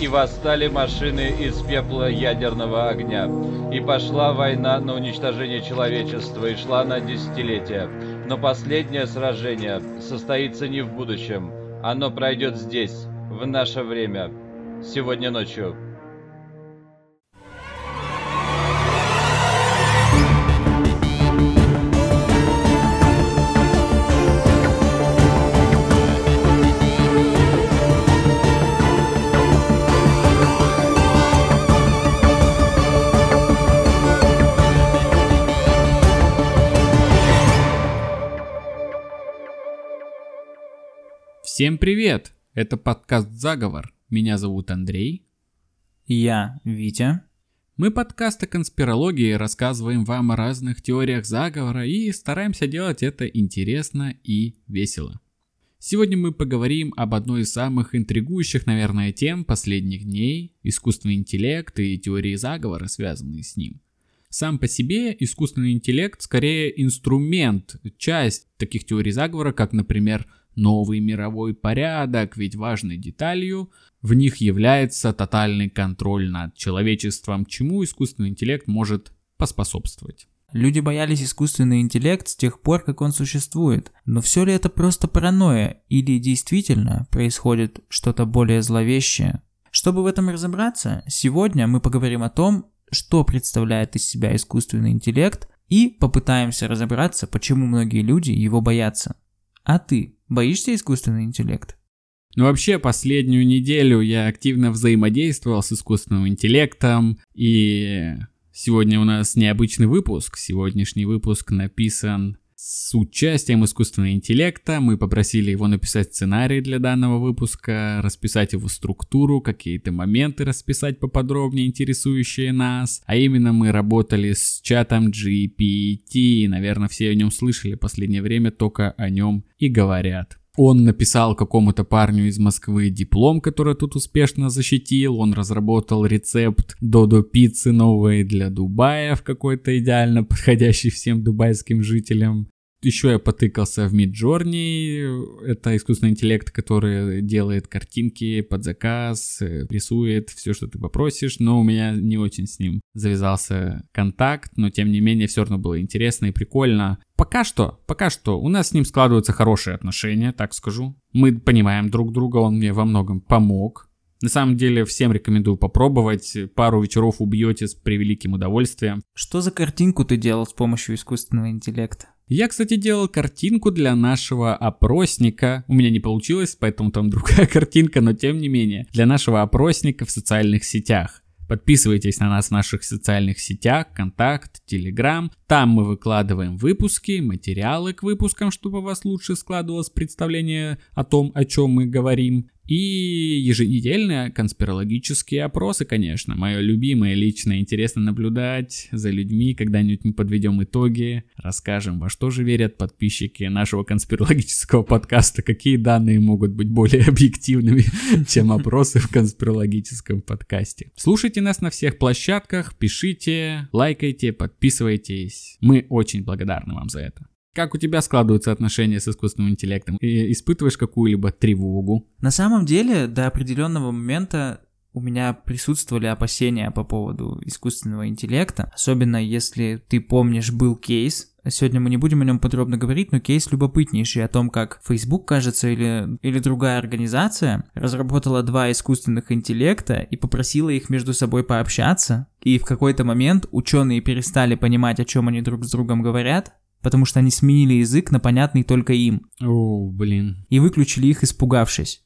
и восстали машины из пепла ядерного огня. И пошла война на уничтожение человечества и шла на десятилетия. Но последнее сражение состоится не в будущем. Оно пройдет здесь, в наше время, сегодня ночью. Всем привет! Это подкаст «Заговор». Меня зовут Андрей. Я Витя. Мы подкаст о конспирологии, рассказываем вам о разных теориях заговора и стараемся делать это интересно и весело. Сегодня мы поговорим об одной из самых интригующих, наверное, тем последних дней – искусственный интеллект и теории заговора, связанные с ним. Сам по себе искусственный интеллект скорее инструмент, часть таких теорий заговора, как, например, новый мировой порядок, ведь важной деталью в них является тотальный контроль над человечеством, чему искусственный интеллект может поспособствовать. Люди боялись искусственный интеллект с тех пор, как он существует. Но все ли это просто паранойя или действительно происходит что-то более зловещее? Чтобы в этом разобраться, сегодня мы поговорим о том, что представляет из себя искусственный интеллект и попытаемся разобраться, почему многие люди его боятся. А ты боишься искусственный интеллект? Ну вообще, последнюю неделю я активно взаимодействовал с искусственным интеллектом, и сегодня у нас необычный выпуск. Сегодняшний выпуск написан с участием искусственного интеллекта. Мы попросили его написать сценарий для данного выпуска, расписать его структуру, какие-то моменты расписать поподробнее, интересующие нас. А именно мы работали с чатом GPT. Наверное, все о нем слышали в последнее время, только о нем и говорят. Он написал какому-то парню из Москвы диплом, который тут успешно защитил. Он разработал рецепт додо пиццы новой для Дубая в какой-то идеально подходящий всем дубайским жителям. Еще я потыкался в Midjourney, это искусственный интеллект, который делает картинки под заказ, э, рисует все, что ты попросишь, но у меня не очень с ним завязался контакт, но тем не менее все равно было интересно и прикольно. Пока что, пока что у нас с ним складываются хорошие отношения, так скажу. Мы понимаем друг друга, он мне во многом помог. На самом деле всем рекомендую попробовать. Пару вечеров убьете с превеликим удовольствием. Что за картинку ты делал с помощью искусственного интеллекта? Я, кстати, делал картинку для нашего опросника. У меня не получилось, поэтому там другая картинка, но тем не менее. Для нашего опросника в социальных сетях. Подписывайтесь на нас в наших социальных сетях, Контакт, Телеграм. Там мы выкладываем выпуски, материалы к выпускам, чтобы у вас лучше складывалось представление о том, о чем мы говорим. И еженедельные конспирологические опросы, конечно. Мое любимое лично интересно наблюдать за людьми. Когда-нибудь мы подведем итоги, расскажем, во что же верят подписчики нашего конспирологического подкаста, какие данные могут быть более объективными, чем опросы в конспирологическом подкасте. Слушайте нас на всех площадках, пишите, лайкайте, подписывайтесь. Мы очень благодарны вам за это. Как у тебя складываются отношения с искусственным интеллектом? И испытываешь какую-либо тревогу? На самом деле, до определенного момента у меня присутствовали опасения по поводу искусственного интеллекта, особенно если ты помнишь, был кейс, Сегодня мы не будем о нем подробно говорить, но кейс любопытнейший о том, как Facebook, кажется, или, или другая организация разработала два искусственных интеллекта и попросила их между собой пообщаться. И в какой-то момент ученые перестали понимать, о чем они друг с другом говорят, потому что они сменили язык на понятный только им. О, блин. И выключили их, испугавшись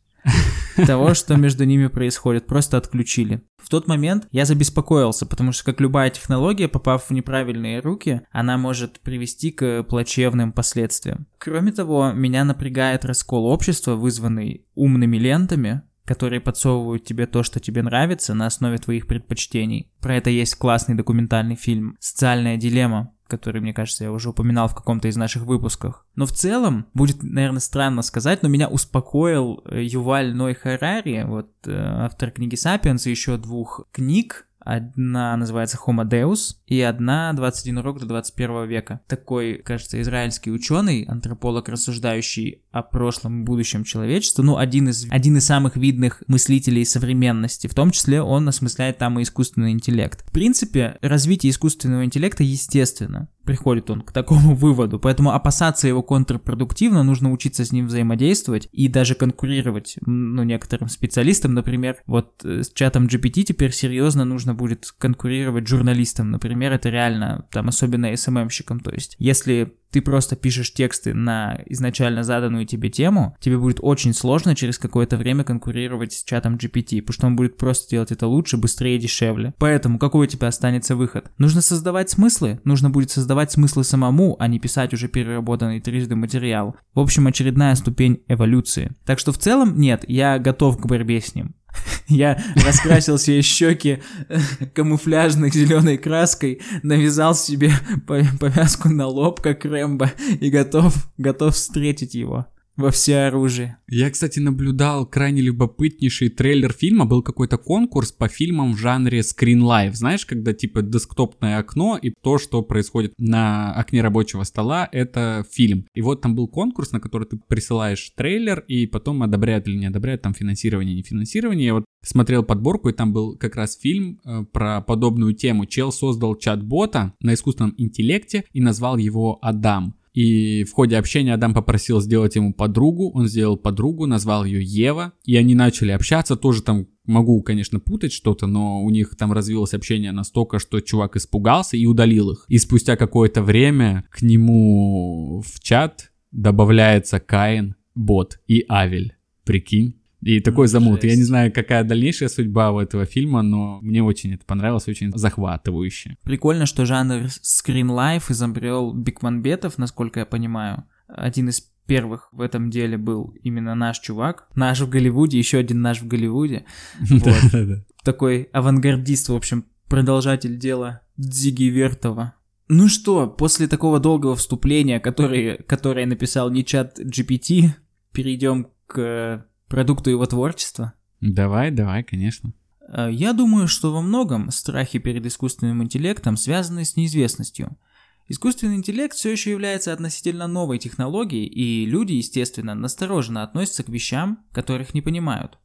того, что между ними происходит, просто отключили. В тот момент я забеспокоился, потому что, как любая технология, попав в неправильные руки, она может привести к плачевным последствиям. Кроме того, меня напрягает раскол общества, вызванный умными лентами, которые подсовывают тебе то, что тебе нравится на основе твоих предпочтений. Про это есть классный документальный фильм «Социальная дилемма», который, мне кажется, я уже упоминал в каком-то из наших выпусках. Но в целом, будет, наверное, странно сказать, но меня успокоил э, Юваль Ной Харари, вот э, автор книги «Сапиенс» и еще двух книг, Одна называется Homo Deus, и одна 21 урок до 21 века. Такой, кажется, израильский ученый, антрополог, рассуждающий о прошлом и будущем человечества. Ну, один из, один из самых видных мыслителей современности. В том числе он осмысляет там и искусственный интеллект. В принципе, развитие искусственного интеллекта естественно приходит он к такому выводу. Поэтому опасаться его контрпродуктивно, нужно учиться с ним взаимодействовать и даже конкурировать, ну, некоторым специалистам, например, вот э, с чатом GPT теперь серьезно нужно будет конкурировать журналистам, например, это реально, там, особенно SMM-щикам, то есть, если ты просто пишешь тексты на изначально заданную тебе тему, тебе будет очень сложно через какое-то время конкурировать с чатом GPT, потому что он будет просто делать это лучше, быстрее и дешевле. Поэтому какой у тебя останется выход? Нужно создавать смыслы, нужно будет создавать смыслы самому, а не писать уже переработанный трижды материал. В общем, очередная ступень эволюции. Так что в целом, нет, я готов к борьбе с ним. Я раскрасил себе щеки камуфляжной зеленой краской, навязал себе повязку на лоб, как Рэмбо, и готов, готов встретить его во все оружие. Я, кстати, наблюдал крайне любопытнейший трейлер фильма. Был какой-то конкурс по фильмам в жанре Screen Live. Знаешь, когда типа десктопное окно и то, что происходит на окне рабочего стола, это фильм. И вот там был конкурс, на который ты присылаешь трейлер, и потом одобряют или не одобряют там финансирование, не финансирование. Я вот смотрел подборку, и там был как раз фильм э, про подобную тему. Чел создал чат-бота на искусственном интеллекте и назвал его Адам. И в ходе общения Адам попросил сделать ему подругу, он сделал подругу, назвал ее Ева, и они начали общаться, тоже там могу, конечно, путать что-то, но у них там развилось общение настолько, что чувак испугался и удалил их. И спустя какое-то время к нему в чат добавляется Каин, Бот и Авель. Прикинь. И такой ну, замут. Жесть. Я не знаю, какая дальнейшая судьба у этого фильма, но мне очень это понравилось, очень захватывающе. Прикольно, что жанр Screen Life изобрел Бекманбетов, насколько я понимаю. Один из первых в этом деле был именно наш чувак. Наш в Голливуде, еще один наш в Голливуде. Такой авангардист, в общем, продолжатель дела Дзиги Вертова. Ну что, после такого долгого вступления, которое, которое написал не чат GPT, перейдем к продукту его творчества? Давай, давай, конечно. Э, я думаю, что во многом страхи перед искусственным интеллектом связаны с неизвестностью. Искусственный интеллект все еще является относительно новой технологией, и люди, естественно, настороженно относятся к вещам, которых не понимают.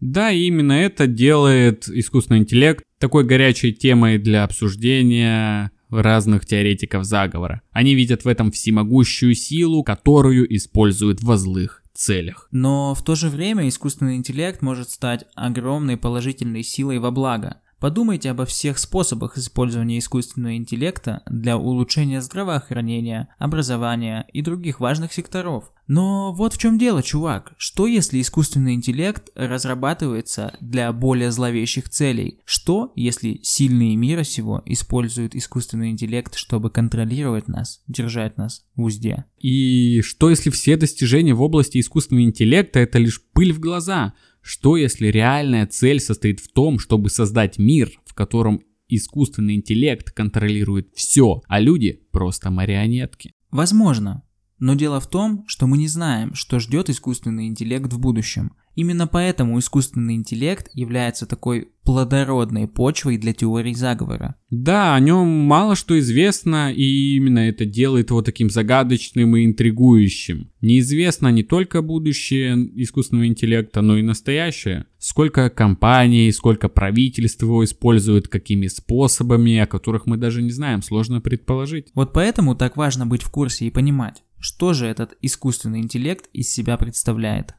Да, именно это делает искусственный интеллект такой горячей темой для обсуждения разных теоретиков заговора. Они видят в этом всемогущую силу, которую используют во злых целях. Но в то же время искусственный интеллект может стать огромной положительной силой во благо. Подумайте обо всех способах использования искусственного интеллекта для улучшения здравоохранения, образования и других важных секторов. Но вот в чем дело, чувак. Что если искусственный интеллект разрабатывается для более зловещих целей? Что если сильные мира сего используют искусственный интеллект, чтобы контролировать нас, держать нас в узде? И что если все достижения в области искусственного интеллекта это лишь пыль в глаза? Что если реальная цель состоит в том, чтобы создать мир, в котором искусственный интеллект контролирует все, а люди просто марионетки? Возможно. Но дело в том, что мы не знаем, что ждет искусственный интеллект в будущем. Именно поэтому искусственный интеллект является такой плодородной почвой для теорий заговора. Да, о нем мало что известно, и именно это делает его таким загадочным и интригующим. Неизвестно не только будущее искусственного интеллекта, но и настоящее. Сколько компаний, сколько правительств его используют, какими способами, о которых мы даже не знаем, сложно предположить. Вот поэтому так важно быть в курсе и понимать, что же этот искусственный интеллект из себя представляет.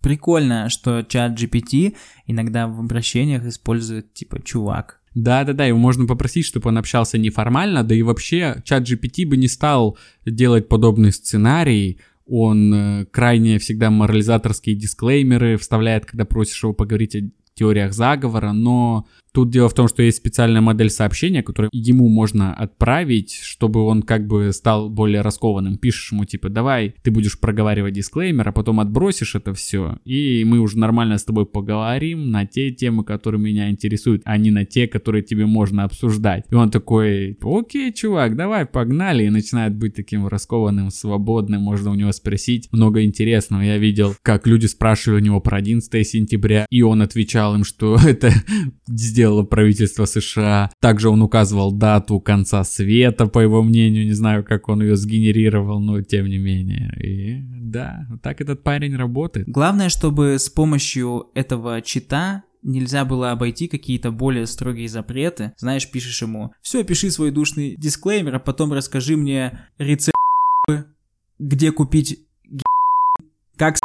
Прикольно, что чат GPT иногда в обращениях использует типа чувак. Да-да-да, его можно попросить, чтобы он общался неформально, да и вообще чат GPT бы не стал делать подобный сценарий, он э, крайне всегда морализаторские дисклеймеры вставляет, когда просишь его поговорить о теориях заговора, но Тут дело в том, что есть специальная модель сообщения, которую ему можно отправить, чтобы он как бы стал более раскованным. Пишешь ему типа, давай, ты будешь проговаривать дисклеймер, а потом отбросишь это все, и мы уже нормально с тобой поговорим на те темы, которые меня интересуют, а не на те, которые тебе можно обсуждать. И он такой, окей, чувак, давай, погнали, и начинает быть таким раскованным, свободным, можно у него спросить много интересного. Я видел, как люди спрашивали у него про 11 сентября, и он отвечал им, что это сделано сделало правительство США. Также он указывал дату конца света, по его мнению. Не знаю, как он ее сгенерировал, но тем не менее. И да, так этот парень работает. Главное, чтобы с помощью этого чита нельзя было обойти какие-то более строгие запреты. Знаешь, пишешь ему, все, пиши свой душный дисклеймер, а потом расскажи мне рецепт, где купить как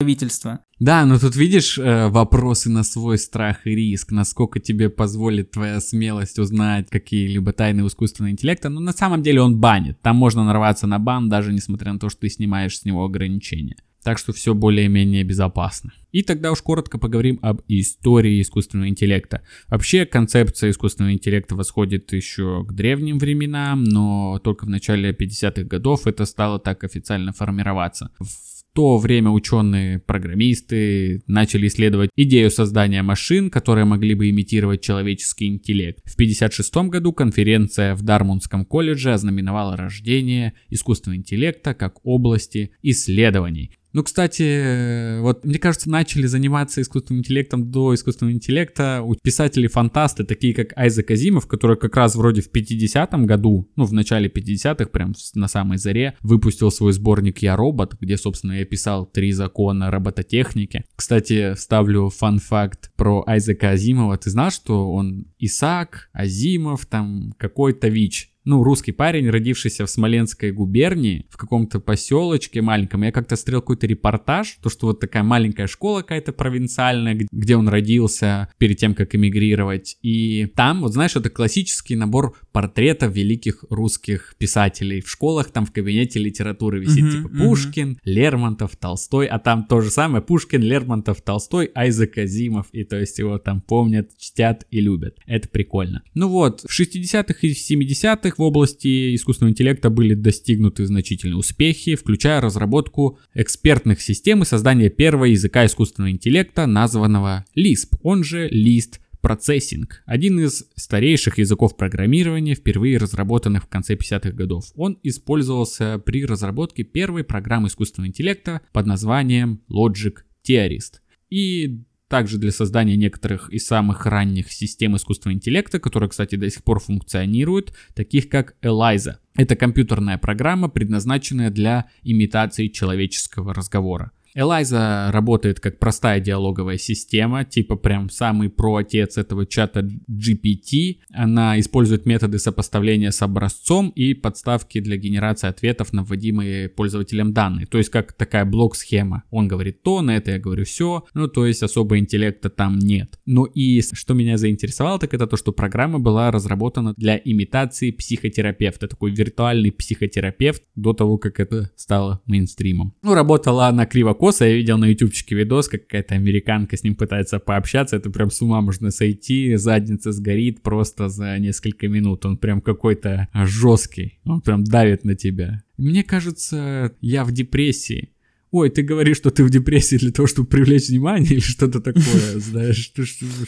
правительство. Да, но тут видишь э, вопросы на свой страх и риск, насколько тебе позволит твоя смелость узнать какие-либо тайны искусственного интеллекта. Но на самом деле он банит. Там можно нарваться на бан, даже несмотря на то, что ты снимаешь с него ограничения. Так что все более-менее безопасно. И тогда уж коротко поговорим об истории искусственного интеллекта. Вообще концепция искусственного интеллекта восходит еще к древним временам, но только в начале 50-х годов это стало так официально формироваться. В то время ученые-программисты начали исследовать идею создания машин, которые могли бы имитировать человеческий интеллект. В 1956 году конференция в Дармундском колледже ознаменовала рождение искусственного интеллекта как области исследований. Ну, кстати, вот мне кажется, начали заниматься искусственным интеллектом до искусственного интеллекта у писателей-фантасты, такие как Айзек Азимов, который как раз вроде в 50-м году, ну, в начале 50-х, прям на самой заре, выпустил свой сборник «Я робот», где, собственно, я писал три закона робототехники. Кстати, вставлю фан-факт про Айзека Азимова. Ты знал, что он Исаак, Азимов, там какой-то ВИЧ? Ну, русский парень, родившийся в Смоленской губернии, в каком-то поселочке маленьком. Я как-то смотрел какой-то репортаж, то, что вот такая маленькая школа какая-то провинциальная, где он родился перед тем, как эмигрировать. И там, вот знаешь, это классический набор портретов великих русских писателей. В школах там в кабинете литературы висит uh-huh, типа Пушкин, uh-huh. Лермонтов, Толстой, а там то же самое Пушкин, Лермонтов, Толстой, Айзек Азимов. И то есть его там помнят, чтят и любят. Это прикольно. Ну вот, в 60-х и 70-х в области искусственного интеллекта были достигнуты значительные успехи, включая разработку экспертных систем и создание первого языка искусственного интеллекта, названного Lisp, он же List Processing, один из старейших языков программирования, впервые разработанных в конце 50-х годов. Он использовался при разработке первой программы искусственного интеллекта под названием Logic Theorist. И также для создания некоторых из самых ранних систем искусственного интеллекта, которые, кстати, до сих пор функционируют, таких как ELIZA. Это компьютерная программа, предназначенная для имитации человеческого разговора. Элайза работает как простая диалоговая система, типа прям самый про-отец этого чата GPT. Она использует методы сопоставления с образцом и подставки для генерации ответов на вводимые пользователем данные. То есть как такая блок-схема. Он говорит то, на это я говорю все. Ну, то есть особо интеллекта там нет. Ну и что меня заинтересовало, так это то, что программа была разработана для имитации психотерапевта. Такой виртуальный психотерапевт до того, как это стало мейнстримом. Ну, работала она криво косо. Я видел на ютубчике видос, как какая-то американка с ним пытается пообщаться. Это прям с ума можно сойти. Задница сгорит просто за несколько минут. Он прям какой-то жесткий. Он прям давит на тебя. Мне кажется, я в депрессии ой, ты говоришь, что ты в депрессии для того, чтобы привлечь внимание или что-то такое, знаешь,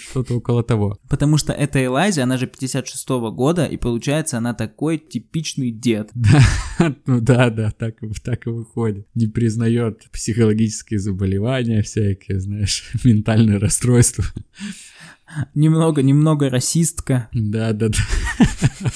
что-то около того. Потому что эта Элайзи, она же 56-го года, и получается, она такой типичный дед. Да, ну да, да, так, так и выходит. Не признает психологические заболевания всякие, знаешь, ментальные расстройства. Немного, немного расистка. Да, да, да.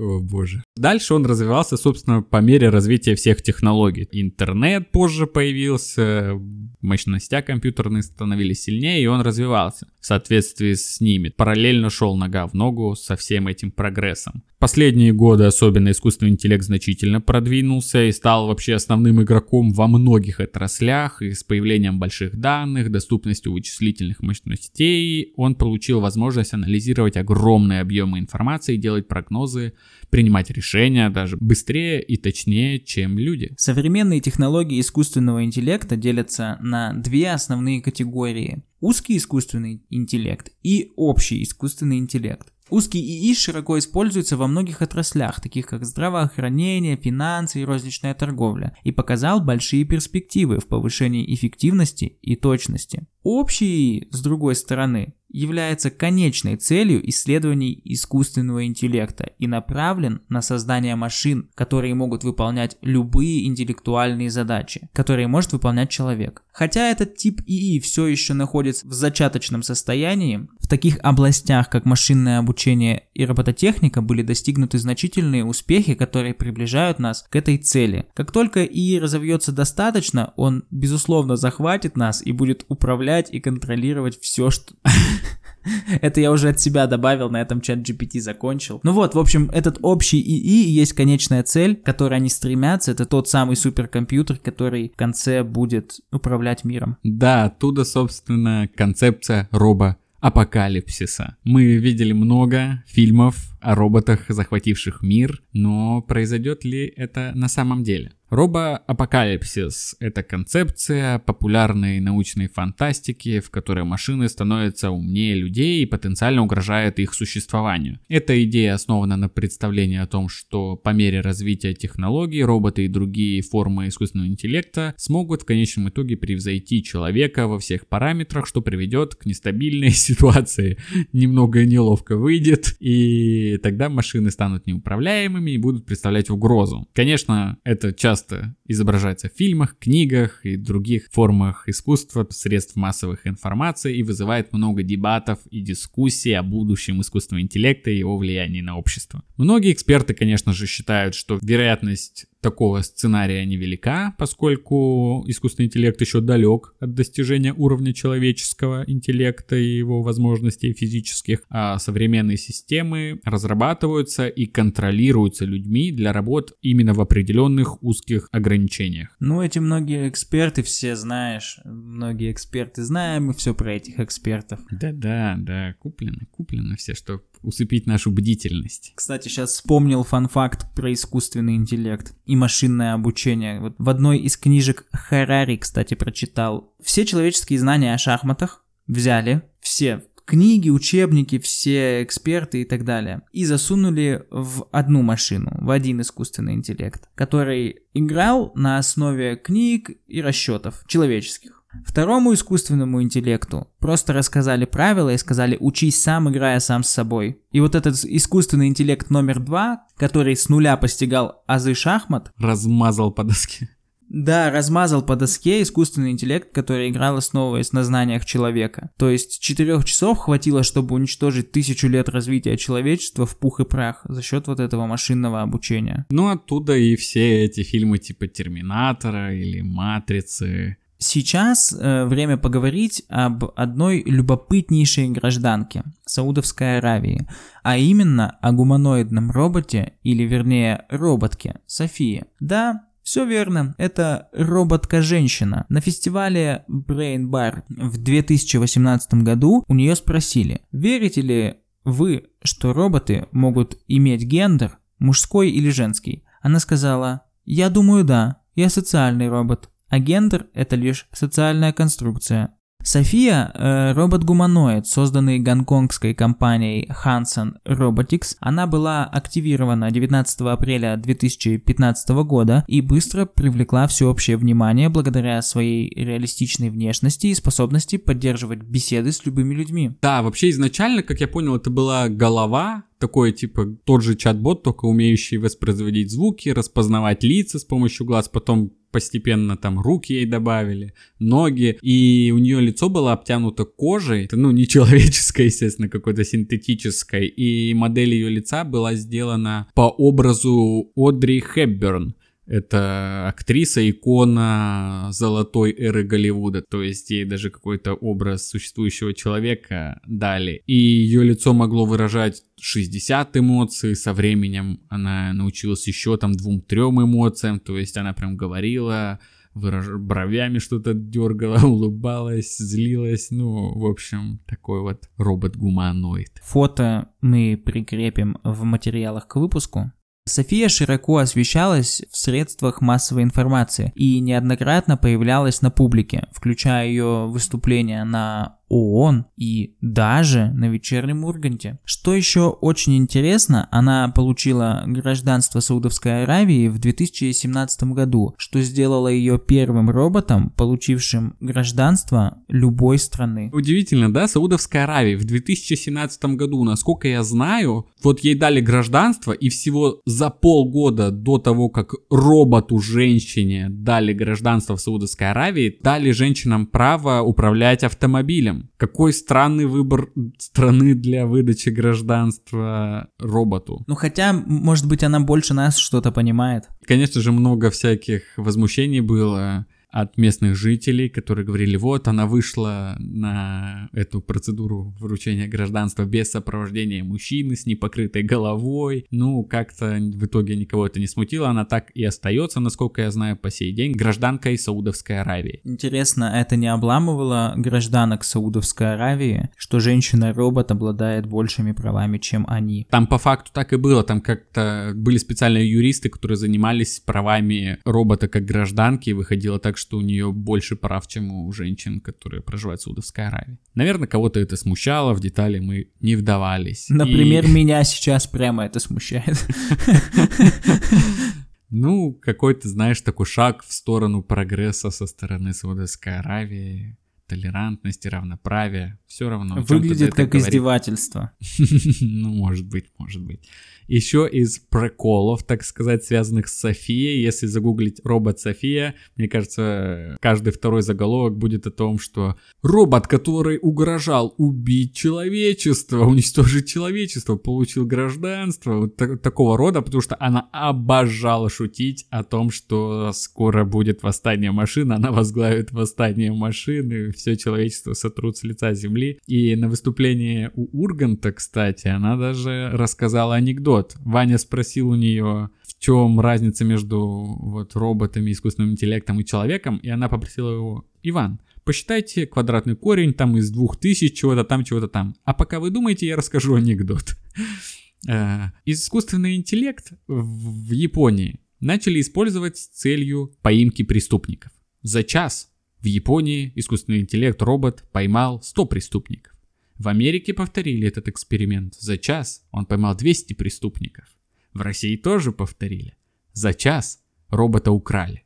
О боже. Дальше он развивался, собственно, по мере развития всех технологий. Интернет позже появился, мощности компьютерные становились сильнее, и он развивался в соответствии с ними. Параллельно шел нога в ногу со всем этим прогрессом. Последние годы особенно искусственный интеллект значительно продвинулся и стал вообще основным игроком во многих отраслях, и с появлением больших данных, доступностью вычислительных мощностей он получил возможность анализировать огромные объемы информации, делать прогнозы, принимать решения даже быстрее и точнее, чем люди. Современные технологии искусственного интеллекта делятся на две основные категории. Узкий искусственный интеллект и общий искусственный интеллект. Узкий ИИ широко используется во многих отраслях, таких как здравоохранение, финансы и розничная торговля, и показал большие перспективы в повышении эффективности и точности. Общий, с другой стороны, является конечной целью исследований искусственного интеллекта и направлен на создание машин, которые могут выполнять любые интеллектуальные задачи, которые может выполнять человек. Хотя этот тип ИИ все еще находится в зачаточном состоянии, в таких областях, как машинное обучение и робототехника, были достигнуты значительные успехи, которые приближают нас к этой цели. Как только ИИ разовьется достаточно, он, безусловно, захватит нас и будет управлять и контролировать все, что... Это я уже от себя добавил, на этом чат GPT закончил. Ну вот, в общем, этот общий ИИ есть конечная цель, к которой они стремятся. Это тот самый суперкомпьютер, который в конце будет управлять миром. Да, оттуда, собственно, концепция робо апокалипсиса. Мы видели много фильмов о роботах, захвативших мир, но произойдет ли это на самом деле? Робоапокалипсис — это концепция популярной научной фантастики, в которой машины становятся умнее людей и потенциально угрожают их существованию. Эта идея основана на представлении о том, что по мере развития технологий роботы и другие формы искусственного интеллекта смогут в конечном итоге превзойти человека во всех параметрах, что приведет к нестабильной ситуации. Немного неловко выйдет, и тогда машины станут неуправляемыми и будут представлять угрозу. Конечно, это часто изображается в фильмах, книгах и других формах искусства, средств массовых информации и вызывает много дебатов и дискуссий о будущем искусственного интеллекта и его влиянии на общество. Многие эксперты, конечно же, считают, что вероятность такого сценария невелика, поскольку искусственный интеллект еще далек от достижения уровня человеческого интеллекта и его возможностей физических, а современные системы разрабатываются и контролируются людьми для работ именно в определенных узких ограничениях. Ну, эти многие эксперты все знаешь, многие эксперты знаем, мы все про этих экспертов. Да-да, да, куплено, куплено все, что усыпить нашу бдительность. Кстати, сейчас вспомнил фан-факт про искусственный интеллект и машинное обучение. Вот в одной из книжек Харари, кстати, прочитал. Все человеческие знания о шахматах взяли, все книги, учебники, все эксперты и так далее, и засунули в одну машину, в один искусственный интеллект, который играл на основе книг и расчетов человеческих. Второму искусственному интеллекту просто рассказали правила и сказали «учись сам, играя сам с собой». И вот этот искусственный интеллект номер два, который с нуля постигал азы шахмат... Размазал по доске. Да, размазал по доске искусственный интеллект, который играл основываясь на знаниях человека. То есть четырех часов хватило, чтобы уничтожить тысячу лет развития человечества в пух и прах за счет вот этого машинного обучения. Ну оттуда и все эти фильмы типа Терминатора или Матрицы, Сейчас э, время поговорить об одной любопытнейшей гражданке Саудовской Аравии, а именно о гуманоидном роботе, или вернее роботке, Софии. Да, все верно, это роботка-женщина. На фестивале Brain Bar в 2018 году у нее спросили, верите ли вы, что роботы могут иметь гендер, мужской или женский? Она сказала, я думаю да, я социальный робот а гендер – это лишь социальная конструкция. София э, – робот-гуманоид, созданный гонконгской компанией Hanson Robotics. Она была активирована 19 апреля 2015 года и быстро привлекла всеобщее внимание благодаря своей реалистичной внешности и способности поддерживать беседы с любыми людьми. Да, вообще изначально, как я понял, это была голова такой, типа, тот же чат-бот, только умеющий воспроизводить звуки, распознавать лица с помощью глаз, потом постепенно там руки ей добавили, ноги, и у нее лицо было обтянуто кожей, ну не человеческой, естественно, какой-то синтетической, и модель ее лица была сделана по образу Одри Хепберн. Это актриса, икона золотой эры Голливуда, то есть ей даже какой-то образ существующего человека дали. И ее лицо могло выражать 60 эмоций, со временем она научилась еще там двум-трем эмоциям, то есть она прям говорила, выраж... бровями что-то дергала, улыбалась, злилась, ну, в общем, такой вот робот-гуманоид. Фото мы прикрепим в материалах к выпуску, София широко освещалась в средствах массовой информации и неоднократно появлялась на публике, включая ее выступления на ООН и даже на вечернем Урганте. Что еще очень интересно, она получила гражданство Саудовской Аравии в 2017 году, что сделало ее первым роботом, получившим гражданство любой страны. Удивительно, да? Саудовская Аравия в 2017 году, насколько я знаю, вот ей дали гражданство, и всего за полгода до того, как роботу женщине дали гражданство в Саудовской Аравии, дали женщинам право управлять автомобилем. Какой странный выбор страны для выдачи гражданства роботу? Ну хотя, может быть, она больше нас что-то понимает. Конечно же, много всяких возмущений было от местных жителей, которые говорили, вот она вышла на эту процедуру вручения гражданства без сопровождения мужчины с непокрытой головой. Ну, как-то в итоге никого это не смутило, она так и остается, насколько я знаю, по сей день гражданкой Саудовской Аравии. Интересно, это не обламывало гражданок Саудовской Аравии, что женщина-робот обладает большими правами, чем они? Там по факту так и было, там как-то были специальные юристы, которые занимались правами робота как гражданки, и выходило так, что у нее больше прав, чем у женщин, которые проживают в Саудовской Аравии. Наверное, кого-то это смущало, в детали мы не вдавались. Например, и... меня сейчас прямо это смущает. Ну, какой-то, знаешь, такой шаг в сторону прогресса со стороны Саудовской Аравии толерантности, равноправия, все равно. Выглядит как говорит. издевательство. ну, может быть, может быть. Еще из приколов, так сказать, связанных с Софией, если загуглить робот София, мне кажется, каждый второй заголовок будет о том, что робот, который угрожал убить человечество, уничтожить человечество, получил гражданство, вот так, такого рода, потому что она обожала шутить о том, что скоро будет восстание машин, она возглавит восстание машины, все человечество сотрут с лица земли. И на выступлении у Урганта, кстати, она даже рассказала анекдот. Ваня спросил у нее, в чем разница между вот роботами, искусственным интеллектом и человеком, и она попросила его, Иван, посчитайте квадратный корень там из двух тысяч, чего-то там, чего-то там. А пока вы думаете, я расскажу анекдот. Э, искусственный интеллект в Японии начали использовать с целью поимки преступников. За час в Японии искусственный интеллект робот поймал 100 преступников. В Америке повторили этот эксперимент. За час он поймал 200 преступников. В России тоже повторили. За час робота украли.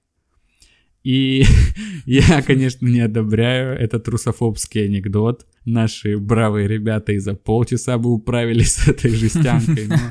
И я, конечно, не одобряю этот русофобский анекдот. Наши бравые ребята и за полчаса бы управились с этой жестянкой. Но,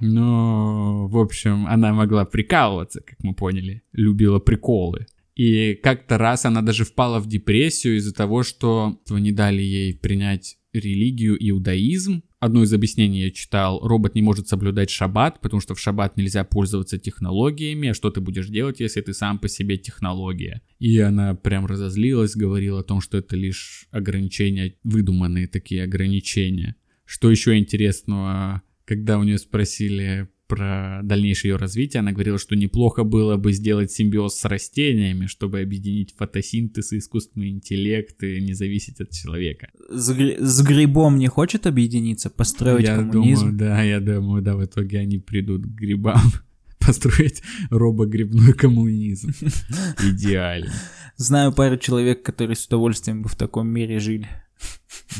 но, в общем, она могла прикалываться, как мы поняли. Любила приколы. И как-то раз она даже впала в депрессию из-за того, что не дали ей принять религию иудаизм. Одно из объяснений я читал, робот не может соблюдать шаббат, потому что в шаббат нельзя пользоваться технологиями, а что ты будешь делать, если ты сам по себе технология? И она прям разозлилась, говорила о том, что это лишь ограничения, выдуманные такие ограничения. Что еще интересного, когда у нее спросили про дальнейшее ее развитие, она говорила, что неплохо было бы сделать симбиоз с растениями, чтобы объединить фотосинтез и искусственный интеллект и не зависеть от человека. С, гри- с грибом не хочет объединиться, построить я коммунизм? Думаю, да, я думаю, да, в итоге они придут к грибам построить робогрибной коммунизм. Идеально. Знаю пару человек, которые с удовольствием бы в таком мире жили.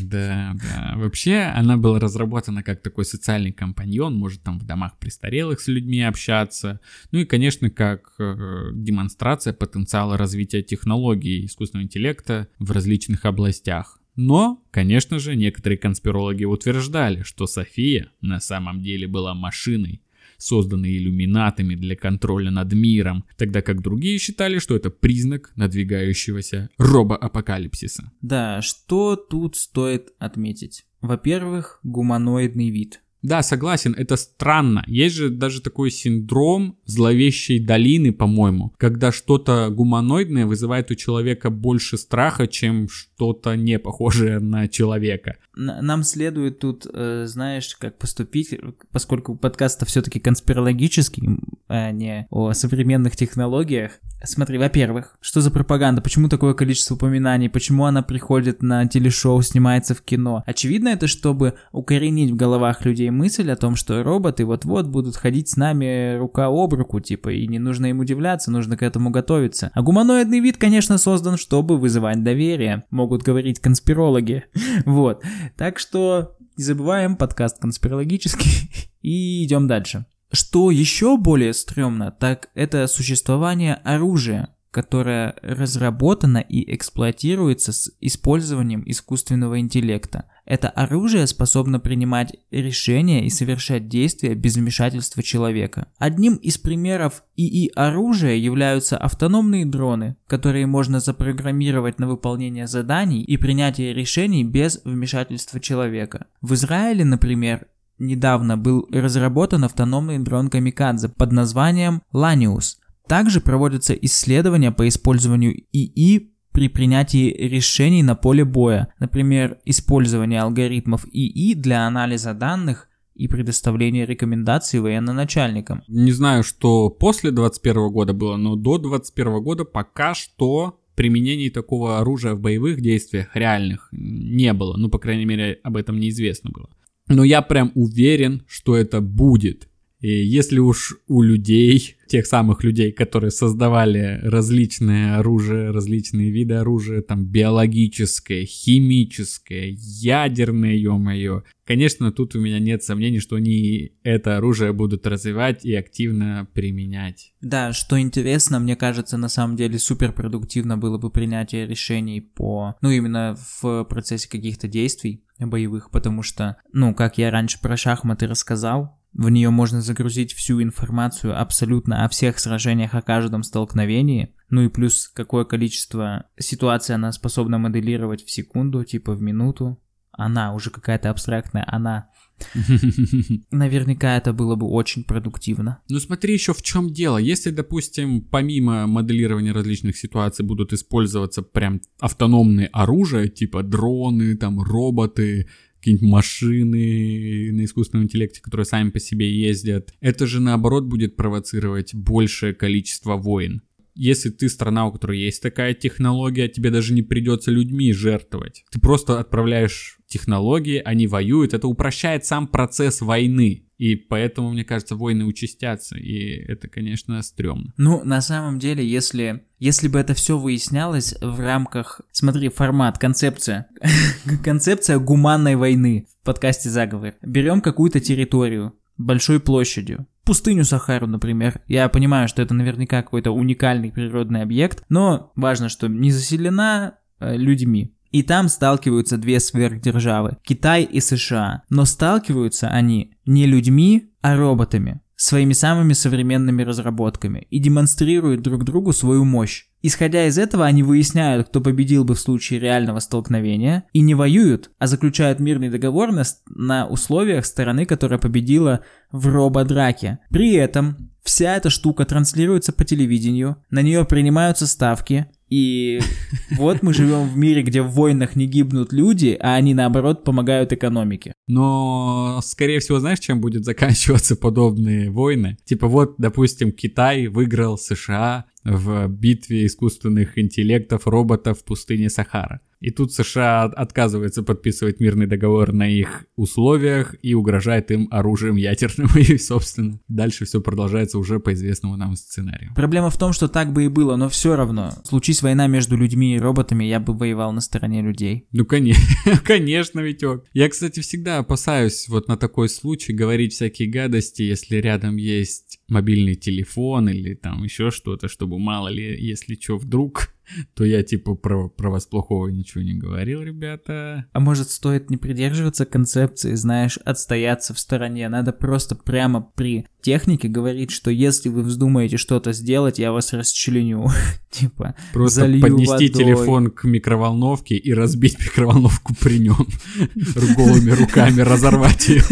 Да, да. Вообще, она была разработана как такой социальный компаньон, может там в домах престарелых с людьми общаться. Ну и, конечно, как э, демонстрация потенциала развития технологий искусственного интеллекта в различных областях. Но, конечно же, некоторые конспирологи утверждали, что София на самом деле была машиной, созданные иллюминатами для контроля над миром, тогда как другие считали, что это признак надвигающегося робоапокалипсиса. Да, что тут стоит отметить? Во-первых, гуманоидный вид. Да, согласен, это странно. Есть же даже такой синдром зловещей долины, по-моему, когда что-то гуманоидное вызывает у человека больше страха, чем что-то не похожее на человека. Нам следует тут, э, знаешь, как поступить, поскольку подкаст все-таки конспирологический, а не о современных технологиях. Смотри, во-первых, что за пропаганда? Почему такое количество упоминаний? Почему она приходит на телешоу, снимается в кино? Очевидно, это чтобы укоренить в головах людей мысль о том, что роботы вот-вот будут ходить с нами рука об руку, типа, и не нужно им удивляться, нужно к этому готовиться. А гуманоидный вид, конечно, создан, чтобы вызывать доверие, могут говорить конспирологи. Вот. Так что не забываем, подкаст конспирологический, и идем дальше. Что еще более стрёмно, так это существование оружия, которое разработано и эксплуатируется с использованием искусственного интеллекта. Это оружие способно принимать решения и совершать действия без вмешательства человека. Одним из примеров ИИ-оружия являются автономные дроны, которые можно запрограммировать на выполнение заданий и принятие решений без вмешательства человека. В Израиле, например, недавно был разработан автономный дрон Камикадзе под названием Lanius. Также проводятся исследования по использованию ИИ при принятии решений на поле боя, например, использование алгоритмов ИИ для анализа данных и предоставления рекомендаций военно-начальникам. Не знаю, что после 21 года было, но до 21 года пока что применений такого оружия в боевых действиях реальных не было. Ну, по крайней мере, об этом неизвестно было. Но я прям уверен, что это будет. И если уж у людей, тех самых людей, которые создавали различные оружия, различные виды оружия, там биологическое, химическое, ядерное, ё-моё, конечно, тут у меня нет сомнений, что они это оружие будут развивать и активно применять. Да, что интересно, мне кажется, на самом деле супер продуктивно было бы принятие решений по, ну, именно в процессе каких-то действий боевых, потому что, ну, как я раньше про шахматы рассказал, в нее можно загрузить всю информацию абсолютно о всех сражениях, о каждом столкновении. Ну и плюс какое количество ситуаций она способна моделировать в секунду, типа в минуту. Она, уже какая-то абстрактная она. Наверняка это было бы очень продуктивно. Ну смотри еще в чем дело. Если, допустим, помимо моделирования различных ситуаций будут использоваться прям автономные оружия, типа дроны, там роботы, какие-нибудь машины на искусственном интеллекте, которые сами по себе ездят. Это же наоборот будет провоцировать большее количество войн. Если ты страна, у которой есть такая технология, тебе даже не придется людьми жертвовать. Ты просто отправляешь технологии, они воюют. Это упрощает сам процесс войны. И поэтому, мне кажется, войны участятся. И это, конечно, стрёмно. Ну, на самом деле, если, если бы это все выяснялось в рамках... Смотри, формат, концепция. концепция гуманной войны в подкасте «Заговор». Берем какую-то территорию большой площадью. Пустыню Сахару, например. Я понимаю, что это наверняка какой-то уникальный природный объект, но важно, что не заселена э, людьми. И там сталкиваются две сверхдержавы – Китай и США. Но сталкиваются они не людьми, а роботами своими самыми современными разработками и демонстрируют друг другу свою мощь. Исходя из этого, они выясняют, кто победил бы в случае реального столкновения, и не воюют, а заключают мирный договор на, на условиях стороны, которая победила в рободраке. При этом вся эта штука транслируется по телевидению, на нее принимаются ставки, и вот мы живем в мире, где в войнах не гибнут люди, а они, наоборот, помогают экономике. Но, скорее всего, знаешь, чем будет заканчиваться подобные войны? Типа вот, допустим, Китай выиграл США в битве искусственных интеллектов роботов в пустыне Сахара. И тут США отказывается подписывать мирный договор на их условиях и угрожает им оружием ядерным. И, собственно, дальше все продолжается уже по известному нам сценарию. Проблема в том, что так бы и было, но все равно. Случись война между людьми и роботами, я бы воевал на стороне людей. Ну, конечно, конечно, Витек. Я, кстати, всегда опасаюсь вот на такой случай говорить всякие гадости, если рядом есть мобильный телефон или там еще что-то, чтобы мало ли, если что, вдруг то я типа про, про вас плохого ничего не говорил, ребята. А может стоит не придерживаться концепции, знаешь, отстояться в стороне. Надо просто прямо при технике говорить, что если вы вздумаете что-то сделать, я вас расчленю. типа, Просто поднести водой. телефон к микроволновке и разбить микроволновку при нем. Голыми руками разорвать ее.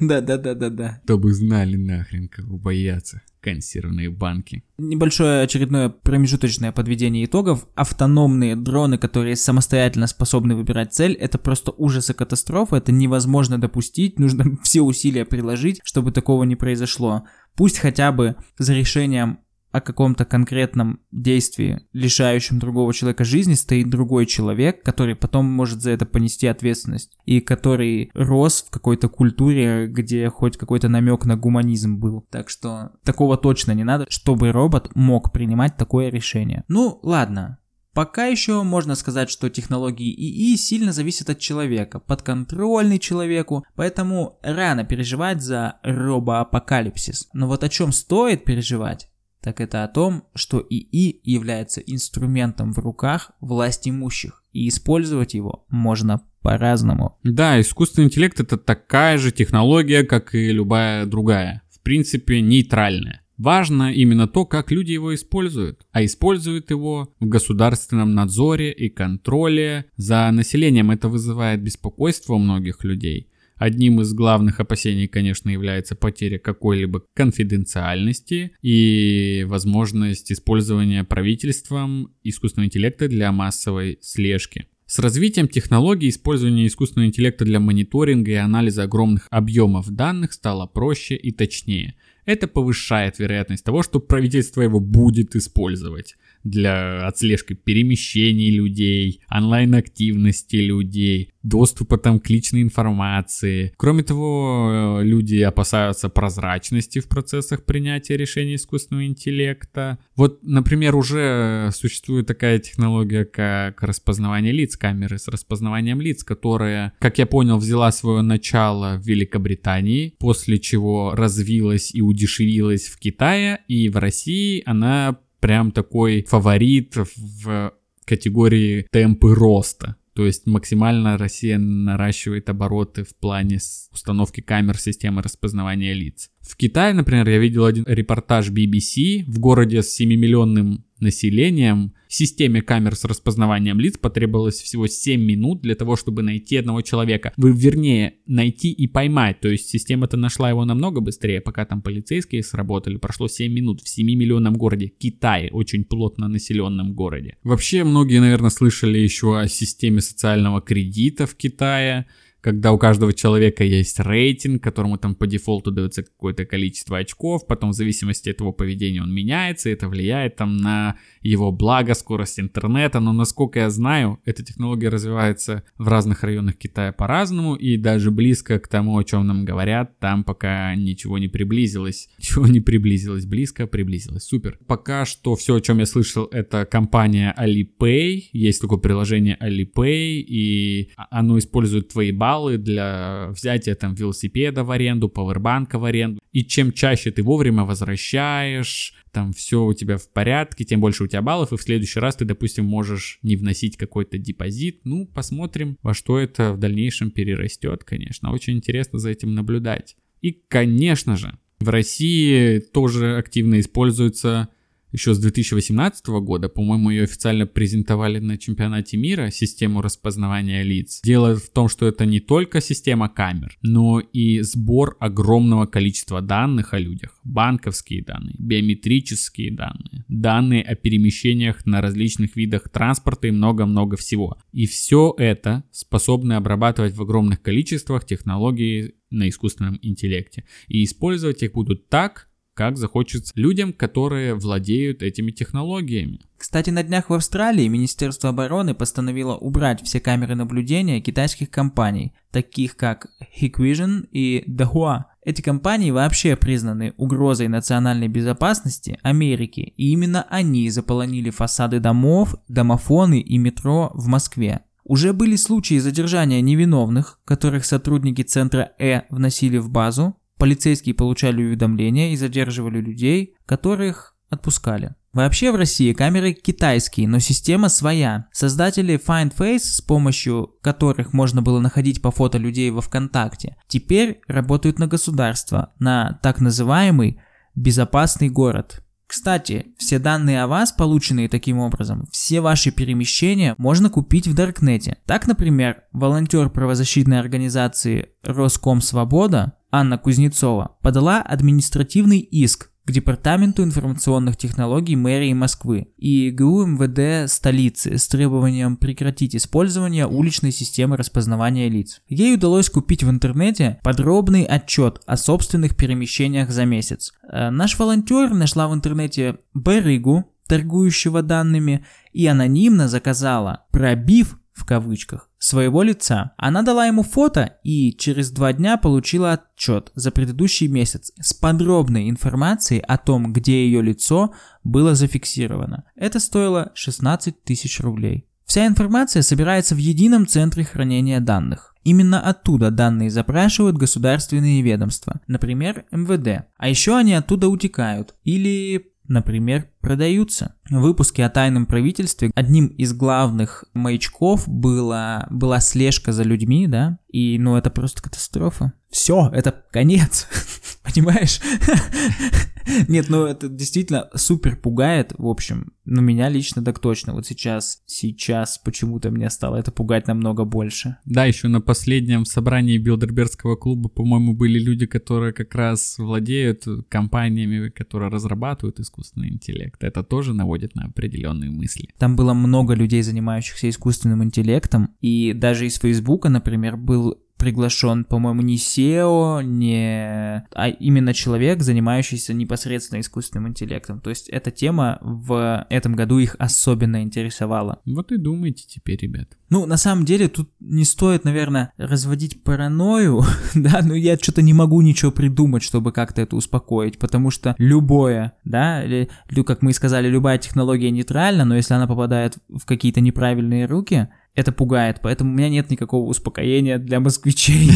Да-да-да-да-да. Чтобы знали нахрен, кого бояться консервные банки. Небольшое очередное промежуточное подведение итогов. Автономные дроны, которые самостоятельно способны выбирать цель, это просто ужас и катастрофа, это невозможно допустить, нужно все усилия приложить, чтобы такого не произошло. Пусть хотя бы за решением о каком-то конкретном действии, лишающем другого человека жизни, стоит другой человек, который потом может за это понести ответственность, и который рос в какой-то культуре, где хоть какой-то намек на гуманизм был. Так что такого точно не надо, чтобы робот мог принимать такое решение. Ну, ладно, Пока еще можно сказать, что технологии ИИ сильно зависят от человека, подконтрольны человеку, поэтому рано переживать за робоапокалипсис. Но вот о чем стоит переживать, так это о том, что ИИ является инструментом в руках власть имущих, и использовать его можно по-разному. Да, искусственный интеллект это такая же технология, как и любая другая. В принципе, нейтральная. Важно именно то, как люди его используют. А используют его в государственном надзоре и контроле за населением. Это вызывает беспокойство у многих людей. Одним из главных опасений, конечно, является потеря какой-либо конфиденциальности и возможность использования правительством искусственного интеллекта для массовой слежки. С развитием технологий использование искусственного интеллекта для мониторинга и анализа огромных объемов данных стало проще и точнее. Это повышает вероятность того, что правительство его будет использовать для отслежки перемещений людей, онлайн-активности людей, доступа там к личной информации. Кроме того, э, люди опасаются прозрачности в процессах принятия решений искусственного интеллекта. Вот, например, уже существует такая технология, как распознавание лиц, камеры с распознаванием лиц, которая, как я понял, взяла свое начало в Великобритании, после чего развилась и удешевилась в Китае, и в России она прям такой фаворит в категории темпы роста. То есть максимально Россия наращивает обороты в плане установки камер системы распознавания лиц. В Китае, например, я видел один репортаж BBC в городе с 7-миллионным населением. Системе камер с распознаванием лиц потребовалось всего 7 минут для того, чтобы найти одного человека. Вы, вернее, найти и поймать. То есть система-то нашла его намного быстрее, пока там полицейские сработали. Прошло 7 минут в 7 миллионном городе. Китае, очень плотно населенном городе. Вообще, многие, наверное, слышали еще о системе социального кредита в Китае когда у каждого человека есть рейтинг, которому там по дефолту дается какое-то количество очков, потом в зависимости от его поведения он меняется, и это влияет там на его благо, скорость интернета, но насколько я знаю, эта технология развивается в разных районах Китая по-разному, и даже близко к тому, о чем нам говорят, там пока ничего не приблизилось. Ничего не приблизилось, близко приблизилось, супер. Пока что все, о чем я слышал, это компания Alipay, есть такое приложение Alipay, и оно использует твои баллы, баллы для взятия там велосипеда в аренду, пауэрбанка в аренду. И чем чаще ты вовремя возвращаешь, там все у тебя в порядке, тем больше у тебя баллов, и в следующий раз ты, допустим, можешь не вносить какой-то депозит. Ну, посмотрим, во что это в дальнейшем перерастет, конечно. Очень интересно за этим наблюдать. И, конечно же, в России тоже активно используется еще с 2018 года, по-моему, ее официально презентовали на чемпионате мира, систему распознавания лиц. Дело в том, что это не только система камер, но и сбор огромного количества данных о людях. Банковские данные, биометрические данные, данные о перемещениях на различных видах транспорта и много-много всего. И все это способны обрабатывать в огромных количествах технологии на искусственном интеллекте. И использовать их будут так, как захочется людям, которые владеют этими технологиями. Кстати, на днях в Австралии Министерство обороны постановило убрать все камеры наблюдения китайских компаний, таких как Hikvision и Dahua. Эти компании вообще признаны угрозой национальной безопасности Америки, и именно они заполонили фасады домов, домофоны и метро в Москве. Уже были случаи задержания невиновных, которых сотрудники центра Э вносили в базу, Полицейские получали уведомления и задерживали людей, которых отпускали. Вообще в России камеры китайские, но система своя. Создатели Find Face, с помощью которых можно было находить по фото людей во ВКонтакте, теперь работают на государство, на так называемый безопасный город. Кстати, все данные о вас, полученные таким образом, все ваши перемещения можно купить в Даркнете. Так, например, волонтер правозащитной организации Роском Свобода Анна Кузнецова подала административный иск к Департаменту информационных технологий мэрии Москвы и ГУ МВД столицы с требованием прекратить использование уличной системы распознавания лиц. Ей удалось купить в интернете подробный отчет о собственных перемещениях за месяц. Э, наш волонтер нашла в интернете барыгу, торгующего данными, и анонимно заказала, пробив в кавычках, своего лица. Она дала ему фото и через два дня получила отчет за предыдущий месяц с подробной информацией о том, где ее лицо было зафиксировано. Это стоило 16 тысяч рублей. Вся информация собирается в едином центре хранения данных. Именно оттуда данные запрашивают государственные ведомства, например, МВД. А еще они оттуда утекают или например, продаются. В выпуске о тайном правительстве одним из главных маячков была, была слежка за людьми, да, и, ну, это просто катастрофа. Все, это конец, понимаешь? Нет, ну это действительно супер пугает, в общем. Ну меня лично так точно. Вот сейчас, сейчас почему-то мне стало это пугать намного больше. Да, еще на последнем собрании Билдербергского клуба, по-моему, были люди, которые как раз владеют компаниями, которые разрабатывают искусственный интеллект. Это тоже наводит на определенные мысли. Там было много людей, занимающихся искусственным интеллектом, и даже из Фейсбука, например, был приглашен, по-моему, не SEO, не... а именно человек, занимающийся непосредственно искусственным интеллектом. То есть эта тема в этом году их особенно интересовала. Вот и думайте теперь, ребят. Ну, на самом деле, тут не стоит, наверное, разводить паранойю, да, но я что-то не могу ничего придумать, чтобы как-то это успокоить, потому что любое, да, или, как мы и сказали, любая технология нейтральна, но если она попадает в какие-то неправильные руки, это пугает, поэтому у меня нет никакого успокоения для москвичей.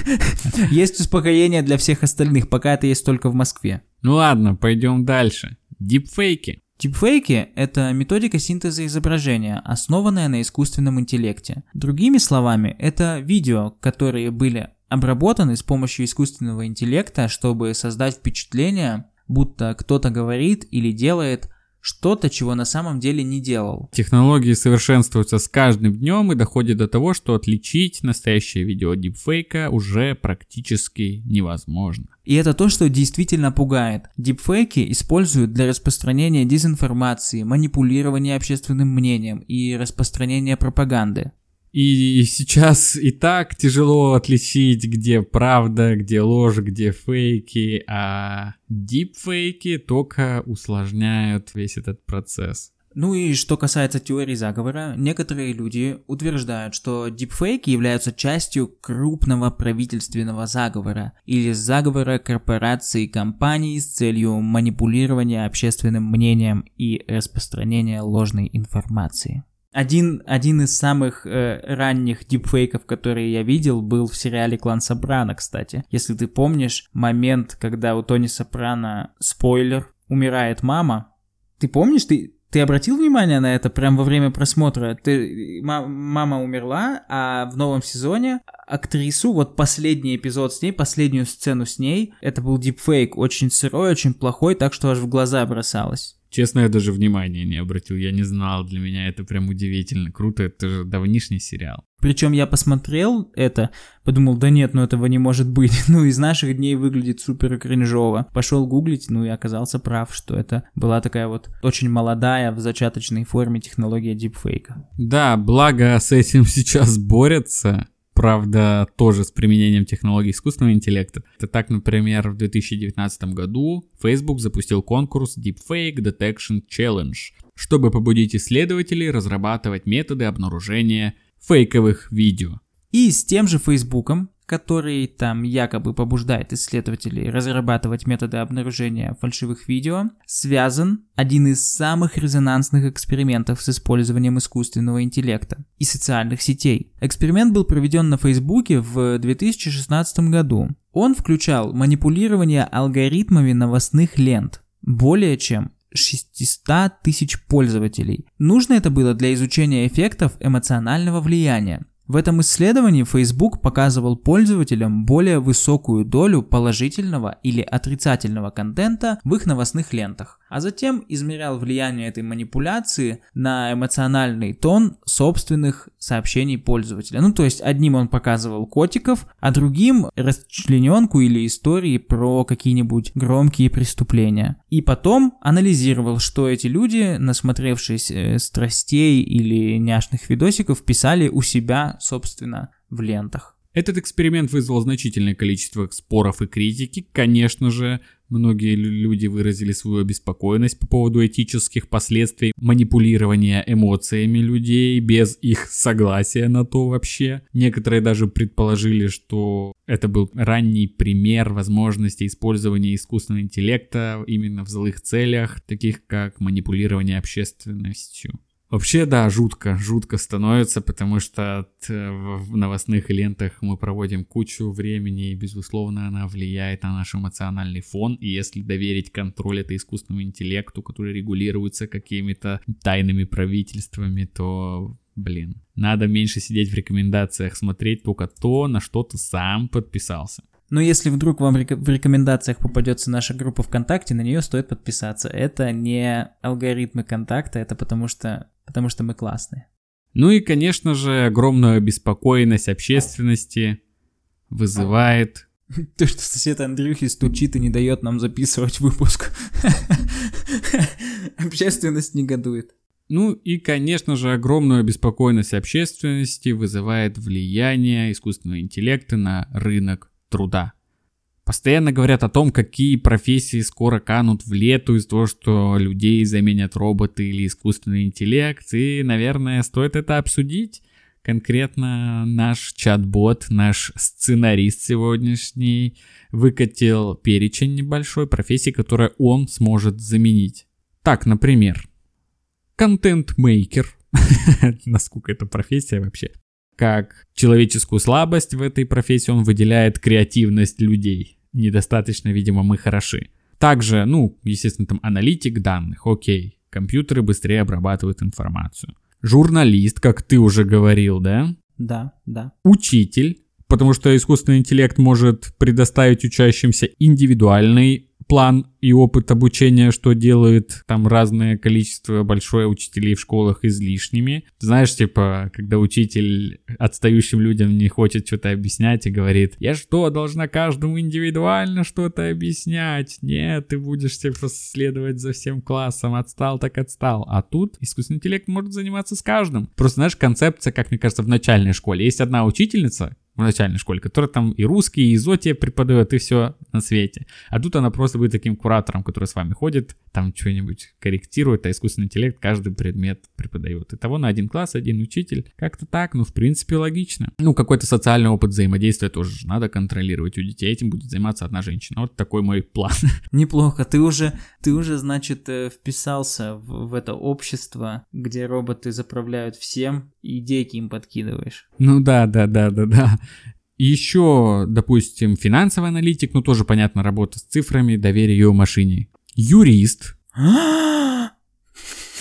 Есть успокоение для всех остальных, пока это есть только в Москве. Ну ладно, пойдем дальше. Дипфейки. Дипфейки — это методика синтеза изображения, основанная на искусственном интеллекте. Другими словами, это видео, которые были обработаны с помощью искусственного интеллекта, чтобы создать впечатление, будто кто-то говорит или делает что-то, чего на самом деле не делал. Технологии совершенствуются с каждым днем и доходит до того, что отличить настоящее видео дипфейка уже практически невозможно. И это то, что действительно пугает. Дипфейки используют для распространения дезинформации, манипулирования общественным мнением и распространения пропаганды. И сейчас и так тяжело отличить, где правда, где ложь, где фейки, а дипфейки только усложняют весь этот процесс. Ну и что касается теории заговора, некоторые люди утверждают, что дипфейки являются частью крупного правительственного заговора или заговора корпораций и компаний с целью манипулирования общественным мнением и распространения ложной информации. Один, один из самых э, ранних дипфейков, которые я видел, был в сериале «Клан Сопрано», кстати. Если ты помнишь момент, когда у Тони Сопрано, спойлер, умирает мама. Ты помнишь, ты, ты обратил внимание на это прямо во время просмотра? Ты, мама умерла, а в новом сезоне актрису, вот последний эпизод с ней, последнюю сцену с ней, это был дипфейк, очень сырой, очень плохой, так что аж в глаза бросалось. Честно, я даже внимания не обратил, я не знал, для меня это прям удивительно, круто, это же давнишний сериал. Причем я посмотрел это, подумал, да нет, ну этого не может быть, ну из наших дней выглядит супер кринжово. Пошел гуглить, ну и оказался прав, что это была такая вот очень молодая в зачаточной форме технология дипфейка. Да, благо с этим сейчас борются, правда, тоже с применением технологий искусственного интеллекта. Это так, например, в 2019 году Facebook запустил конкурс Deepfake Detection Challenge, чтобы побудить исследователей разрабатывать методы обнаружения фейковых видео. И с тем же Фейсбуком который там якобы побуждает исследователей разрабатывать методы обнаружения фальшивых видео, связан один из самых резонансных экспериментов с использованием искусственного интеллекта и социальных сетей. Эксперимент был проведен на Фейсбуке в 2016 году. Он включал манипулирование алгоритмами новостных лент более чем 600 тысяч пользователей. Нужно это было для изучения эффектов эмоционального влияния. В этом исследовании Facebook показывал пользователям более высокую долю положительного или отрицательного контента в их новостных лентах а затем измерял влияние этой манипуляции на эмоциональный тон собственных сообщений пользователя. Ну, то есть одним он показывал котиков, а другим расчлененку или истории про какие-нибудь громкие преступления. И потом анализировал, что эти люди, насмотревшись э, страстей или няшных видосиков, писали у себя, собственно, в лентах. Этот эксперимент вызвал значительное количество споров и критики. Конечно же, многие люди выразили свою обеспокоенность по поводу этических последствий манипулирования эмоциями людей без их согласия на то вообще. Некоторые даже предположили, что это был ранний пример возможности использования искусственного интеллекта именно в злых целях, таких как манипулирование общественностью. Вообще, да, жутко, жутко становится, потому что э, в новостных лентах мы проводим кучу времени, и, безусловно, она влияет на наш эмоциональный фон, и если доверить контроль этой искусственному интеллекту, который регулируется какими-то тайными правительствами, то, блин, надо меньше сидеть в рекомендациях, смотреть только то, на что ты сам подписался. Но если вдруг вам в рекомендациях попадется наша группа ВКонтакте, на нее стоит подписаться. Это не алгоритмы контакта, это потому что потому что мы классные. Ну и, конечно же, огромную обеспокоенность общественности вызывает... То, что сосед Андрюхи стучит и не дает нам записывать выпуск. Общественность негодует. Ну и, конечно же, огромную обеспокоенность общественности вызывает влияние искусственного интеллекта на рынок труда. Постоянно говорят о том, какие профессии скоро канут в лету из-за того, что людей заменят роботы или искусственный интеллект. И, наверное, стоит это обсудить. Конкретно наш чат-бот, наш сценарист сегодняшний выкатил перечень небольшой профессий, которые он сможет заменить. Так, например, контент-мейкер. Насколько это профессия вообще? Как человеческую слабость в этой профессии он выделяет креативность людей недостаточно, видимо, мы хороши. Также, ну, естественно, там аналитик данных, окей, компьютеры быстрее обрабатывают информацию. Журналист, как ты уже говорил, да? Да, да. Учитель, потому что искусственный интеллект может предоставить учащимся индивидуальный план и опыт обучения, что делает там разное количество большое учителей в школах излишними. Знаешь, типа, когда учитель отстающим людям не хочет что-то объяснять и говорит, я что, должна каждому индивидуально что-то объяснять? Нет, ты будешь типа следовать за всем классом, отстал так отстал. А тут искусственный интеллект может заниматься с каждым. Просто, знаешь, концепция, как мне кажется, в начальной школе. Есть одна учительница, в начальной школе, которая там и русский, и изотия преподает, и все на свете. А тут она просто будет таким куратором, который с вами ходит, там что-нибудь корректирует, а искусственный интеллект каждый предмет преподает. Итого на один класс, один учитель. Как-то так, ну, в принципе, логично. Ну, какой-то социальный опыт взаимодействия тоже надо контролировать у детей. Этим будет заниматься одна женщина. Вот такой мой план. Неплохо. Ты уже, ты уже, значит, э, вписался в, в это общество, где роботы заправляют всем, и идейки им подкидываешь. Ну да, да, да, да, да. Еще, допустим, финансовый аналитик, ну тоже понятно, работа с цифрами, доверие ее машине. Юрист.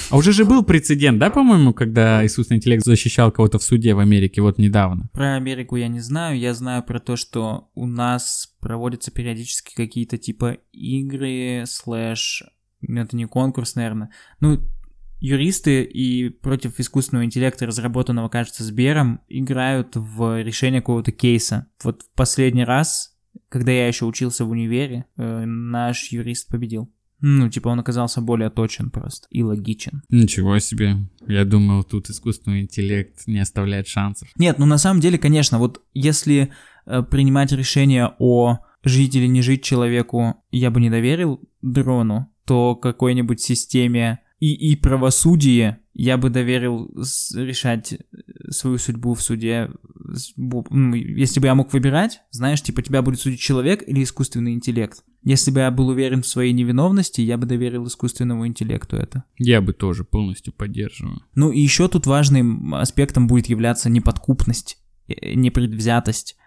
А уже же был прецедент, да, по-моему, когда искусственный интеллект защищал кого-то в суде в Америке вот недавно? Про Америку я не знаю, я знаю про то, что у нас проводятся периодически какие-то типа игры, слэш, это не конкурс, наверное, ну, юристы и против искусственного интеллекта, разработанного, кажется, Сбером, играют в решение какого-то кейса. Вот в последний раз, когда я еще учился в универе, э, наш юрист победил. Ну, типа он оказался более точен просто и логичен. Ничего себе. Я думал, тут искусственный интеллект не оставляет шансов. Нет, ну на самом деле, конечно, вот если э, принимать решение о жить или не жить человеку, я бы не доверил дрону, то какой-нибудь системе и, и правосудие я бы доверил решать э, свою судьбу в суде. Если бы я мог выбирать, знаешь, типа тебя будет судить человек или искусственный интеллект. Если бы я был уверен в своей невиновности, я бы доверил искусственному интеллекту это. Я бы тоже полностью поддерживаю. Ну и еще тут важным аспектом будет являться неподкупность, э, непредвзятость,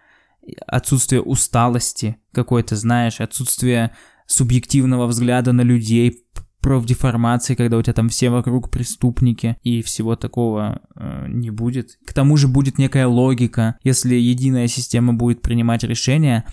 отсутствие усталости какой-то, знаешь, отсутствие субъективного взгляда на людей, профдеформации, когда у тебя там все вокруг преступники и всего такого э, не будет. К тому же будет некая логика, если единая система будет принимать решения,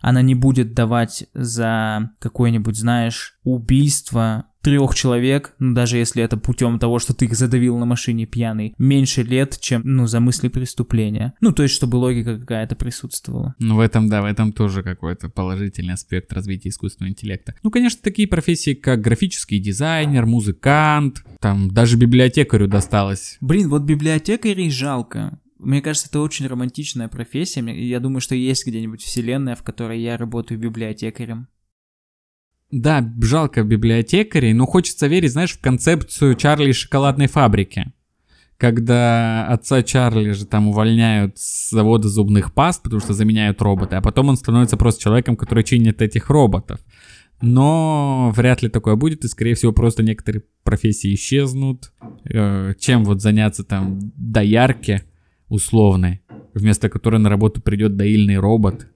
она не будет давать за какое-нибудь, знаешь, убийство трех человек, ну, даже если это путем того, что ты их задавил на машине пьяный, меньше лет, чем, ну, за мысли преступления. Ну, то есть, чтобы логика какая-то присутствовала. Ну, в этом, да, в этом тоже какой-то положительный аспект развития искусственного интеллекта. Ну, конечно, такие профессии, как графический дизайнер, музыкант, там, даже библиотекарю досталось. Блин, вот библиотекарей жалко. Мне кажется, это очень романтичная профессия. Я думаю, что есть где-нибудь вселенная, в которой я работаю библиотекарем. Да, жалко библиотекарей, но хочется верить, знаешь, в концепцию Чарли шоколадной фабрики. Когда отца Чарли же там увольняют с завода зубных паст, потому что заменяют роботы, а потом он становится просто человеком, который чинит этих роботов. Но вряд ли такое будет, и, скорее всего, просто некоторые профессии исчезнут. Э, чем вот заняться там доярке условной, вместо которой на работу придет доильный робот,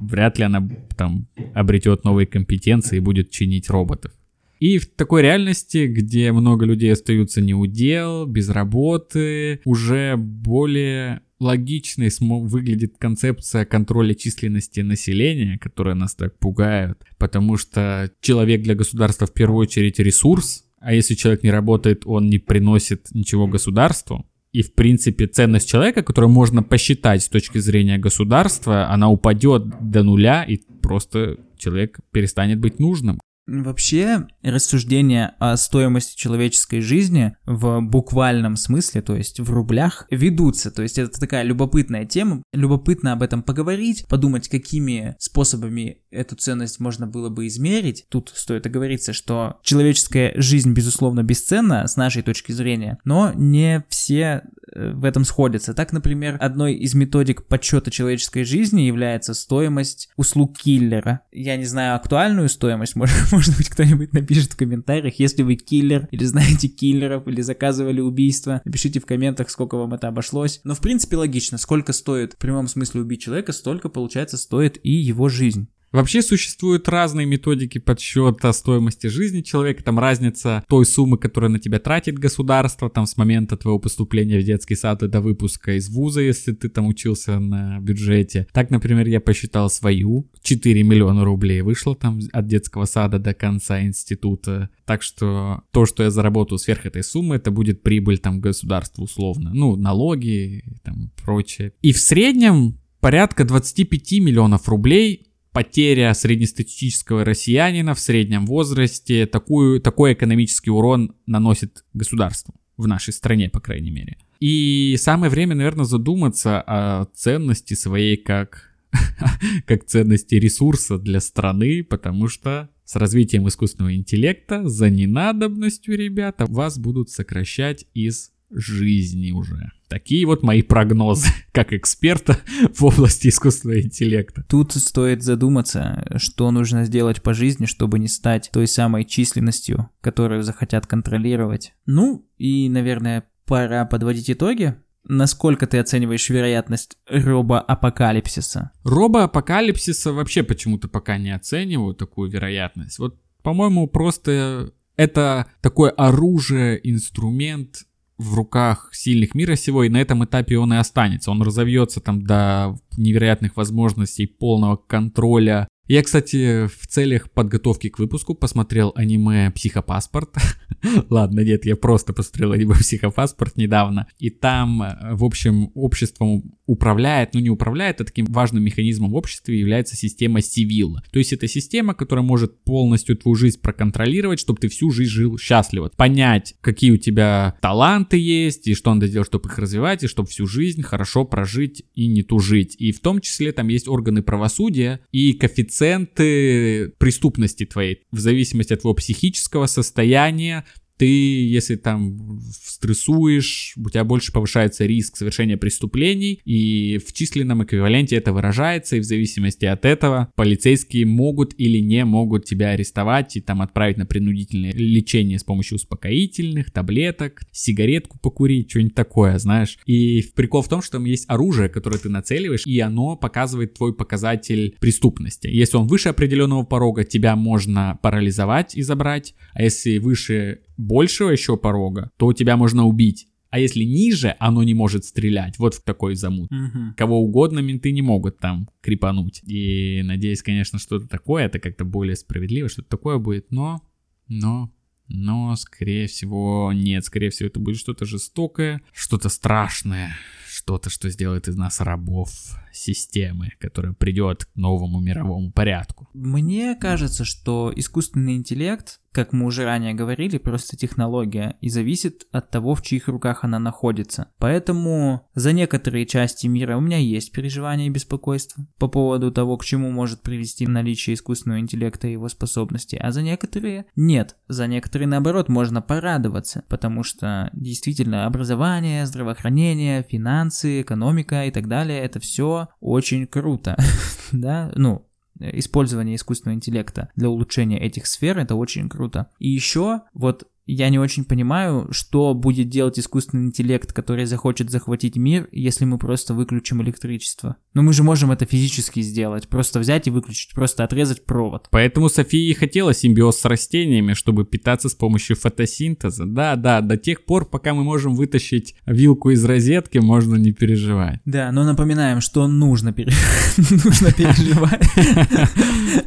вряд ли она там обретет новые компетенции и будет чинить роботов. И в такой реальности, где много людей остаются не у дел, без работы, уже более логичной выглядит концепция контроля численности населения, которая нас так пугает, потому что человек для государства в первую очередь ресурс, а если человек не работает, он не приносит ничего государству, и, в принципе, ценность человека, которую можно посчитать с точки зрения государства, она упадет до нуля, и просто человек перестанет быть нужным. Вообще, рассуждения о стоимости человеческой жизни в буквальном смысле, то есть в рублях, ведутся. То есть это такая любопытная тема. Любопытно об этом поговорить, подумать, какими способами эту ценность можно было бы измерить. Тут стоит оговориться, что человеческая жизнь, безусловно, бесценна с нашей точки зрения, но не все в этом сходятся. Так, например, одной из методик подсчета человеческой жизни является стоимость услуг киллера. Я не знаю актуальную стоимость, может, может быть, кто-нибудь напишет в комментариях, если вы киллер, или знаете киллеров, или заказывали убийство, напишите в комментах, сколько вам это обошлось. Но, в принципе, логично, сколько стоит в прямом смысле убить человека, столько, получается, стоит и его жизнь. Вообще существуют разные методики подсчета стоимости жизни человека. Там разница той суммы, которую на тебя тратит государство, там с момента твоего поступления в детский сад и до выпуска из вуза, если ты там учился на бюджете. Так, например, я посчитал свою. 4 миллиона рублей вышло там от детского сада до конца института. Так что то, что я заработаю сверх этой суммы, это будет прибыль там государству условно. Ну, налоги и там прочее. И в среднем порядка 25 миллионов рублей потеря среднестатистического россиянина в среднем возрасте такую, такой экономический урон наносит государству. В нашей стране, по крайней мере. И самое время, наверное, задуматься о ценности своей как, как ценности ресурса для страны, потому что с развитием искусственного интеллекта за ненадобностью, ребята, вас будут сокращать из жизни уже. Такие вот мои прогнозы, как эксперта в области искусственного интеллекта. Тут стоит задуматься, что нужно сделать по жизни, чтобы не стать той самой численностью, которую захотят контролировать. Ну, и, наверное, пора подводить итоги. Насколько ты оцениваешь вероятность робоапокалипсиса? Робоапокалипсиса вообще почему-то пока не оцениваю такую вероятность. Вот, по-моему, просто это такое оружие, инструмент, в руках сильных мира сего, и на этом этапе он и останется. Он разовьется там до невероятных возможностей полного контроля я, кстати, в целях подготовки к выпуску посмотрел аниме «Психопаспорт». Ладно, нет, я просто посмотрел аниме «Психопаспорт» недавно. И там, э, в общем, обществом управляет, ну не управляет, а таким важным механизмом в обществе является система Сивилла. То есть это система, которая может полностью твою жизнь проконтролировать, чтобы ты всю жизнь жил счастливо. Понять, какие у тебя таланты есть, и что надо делать, чтобы их развивать, и чтобы всю жизнь хорошо прожить и не тужить. И в том числе там есть органы правосудия и коэффициент коэффициенты преступности твоей. В зависимости от твоего психического состояния, ты, если там стрессуешь, у тебя больше повышается риск совершения преступлений, и в численном эквиваленте это выражается, и в зависимости от этого полицейские могут или не могут тебя арестовать и там отправить на принудительное лечение с помощью успокоительных, таблеток, сигаретку покурить, что-нибудь такое, знаешь. И прикол в том, что там есть оружие, которое ты нацеливаешь, и оно показывает твой показатель преступности. Если он выше определенного порога, тебя можно парализовать и забрать, а если выше большего еще порога, то тебя можно убить. А если ниже, оно не может стрелять. Вот в такой замут. Угу. Кого угодно менты не могут там крипануть. И надеюсь, конечно, что-то такое, это как-то более справедливо, что-то такое будет. Но, но, но, скорее всего, нет. Скорее всего, это будет что-то жестокое, что-то страшное, что-то, что сделает из нас рабов системы, которая придет к новому мировому порядку. Мне кажется, что искусственный интеллект, как мы уже ранее говорили, просто технология и зависит от того, в чьих руках она находится. Поэтому за некоторые части мира у меня есть переживания и беспокойство по поводу того, к чему может привести наличие искусственного интеллекта и его способностей, а за некоторые нет. За некоторые, наоборот, можно порадоваться, потому что действительно образование, здравоохранение, финансы, экономика и так далее, это все очень круто, да, ну, использование искусственного интеллекта для улучшения этих сфер, это очень круто. И еще вот я не очень понимаю, что будет делать искусственный интеллект, который захочет захватить мир, если мы просто выключим электричество. Но мы же можем это физически сделать, просто взять и выключить, просто отрезать провод. Поэтому София и хотела симбиоз с растениями, чтобы питаться с помощью фотосинтеза. Да, да, до тех пор, пока мы можем вытащить вилку из розетки, можно не переживать. Да, но напоминаем, что нужно переживать.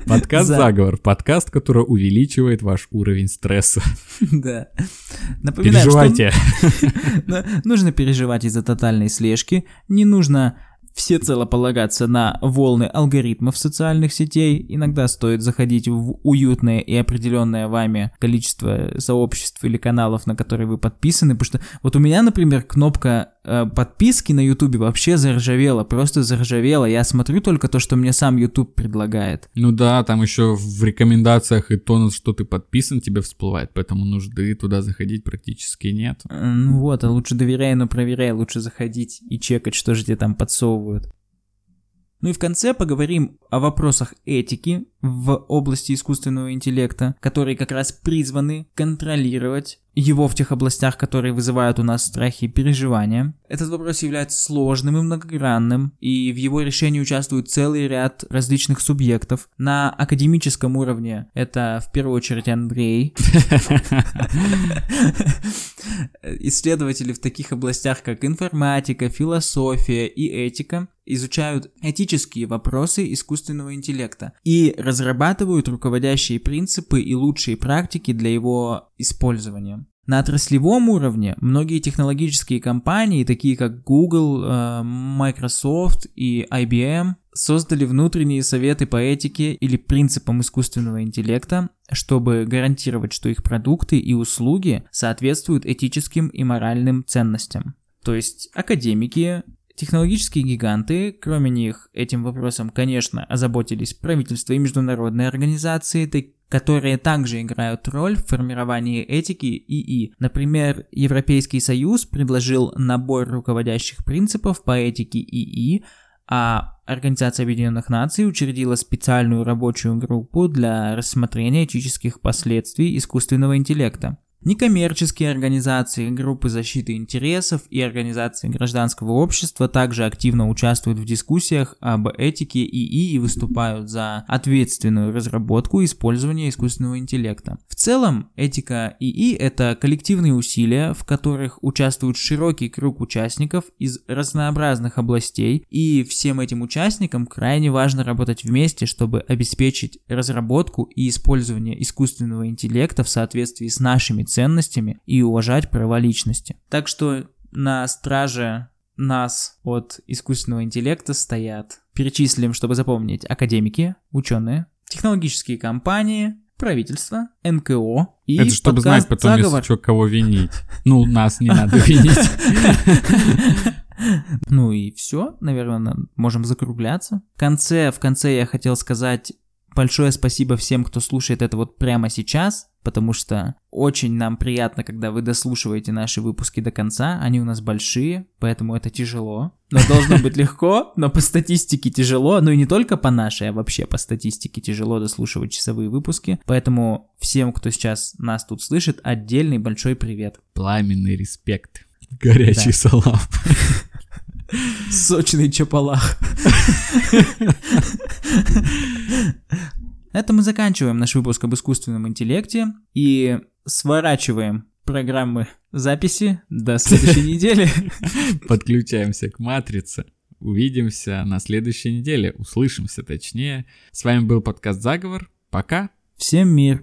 Подкаст «Заговор», подкаст, который увеличивает ваш уровень стресса. Да. Напоминаем, Переживайте. Что нужно переживать из-за тотальной слежки, не нужно всецело полагаться на волны алгоритмов социальных сетей. Иногда стоит заходить в уютное и определенное вами количество сообществ или каналов, на которые вы подписаны. Потому что вот у меня, например, кнопка подписки на YouTube вообще заржавела, просто заржавела. Я смотрю только то, что мне сам YouTube предлагает. Ну да, там еще в рекомендациях и то, на что ты подписан, тебе всплывает, поэтому нужды туда заходить практически нет. Ну вот, а лучше доверяй, но проверяй, лучше заходить и чекать, что же тебе там подсовывают. Ну и в конце поговорим о вопросах этики в области искусственного интеллекта, которые как раз призваны контролировать его в тех областях, которые вызывают у нас страхи и переживания. Этот вопрос является сложным и многогранным, и в его решении участвует целый ряд различных субъектов. На академическом уровне это в первую очередь Андрей. Исследователи в таких областях, как информатика, философия и этика, изучают этические вопросы искусственного интеллекта и разрабатывают руководящие принципы и лучшие практики для его использования. На отраслевом уровне многие технологические компании, такие как Google, э, Microsoft и IBM, создали внутренние советы по этике или принципам искусственного интеллекта, чтобы гарантировать, что их продукты и услуги соответствуют этическим и моральным ценностям. То есть академики, Технологические гиганты, кроме них, этим вопросом, конечно, озаботились правительства и международные организации, которые также играют роль в формировании этики ИИ. Например, Европейский Союз предложил набор руководящих принципов по этике ИИ, а Организация Объединенных Наций учредила специальную рабочую группу для рассмотрения этических последствий искусственного интеллекта. Некоммерческие организации, группы защиты интересов и организации гражданского общества также активно участвуют в дискуссиях об этике ИИ и выступают за ответственную разработку и использование искусственного интеллекта. В целом, этика ИИ – это коллективные усилия, в которых участвует широкий круг участников из разнообразных областей, и всем этим участникам крайне важно работать вместе, чтобы обеспечить разработку и использование искусственного интеллекта в соответствии с нашими ценностями и уважать права личности. Так что на страже нас от искусственного интеллекта стоят, перечислим, чтобы запомнить, академики, ученые, технологические компании, правительство, НКО и Это чтобы знать потом, заговор. если что, кого винить. Ну, нас не надо винить. Ну и все, наверное, можем закругляться. В конце, в конце я хотел сказать большое спасибо всем, кто слушает это вот прямо сейчас потому что очень нам приятно, когда вы дослушиваете наши выпуски до конца, они у нас большие, поэтому это тяжело. Но должно быть легко, но по статистике тяжело, ну и не только по нашей, а вообще по статистике тяжело дослушивать часовые выпуски, поэтому всем, кто сейчас нас тут слышит, отдельный большой привет. Пламенный респект. Горячий да. салам. Сочный чапалах. На этом мы заканчиваем наш выпуск об искусственном интеллекте и сворачиваем программы записи до следующей недели. Подключаемся к матрице. Увидимся на следующей неделе. Услышимся точнее. С вами был подкаст «Заговор». Пока. Всем мир.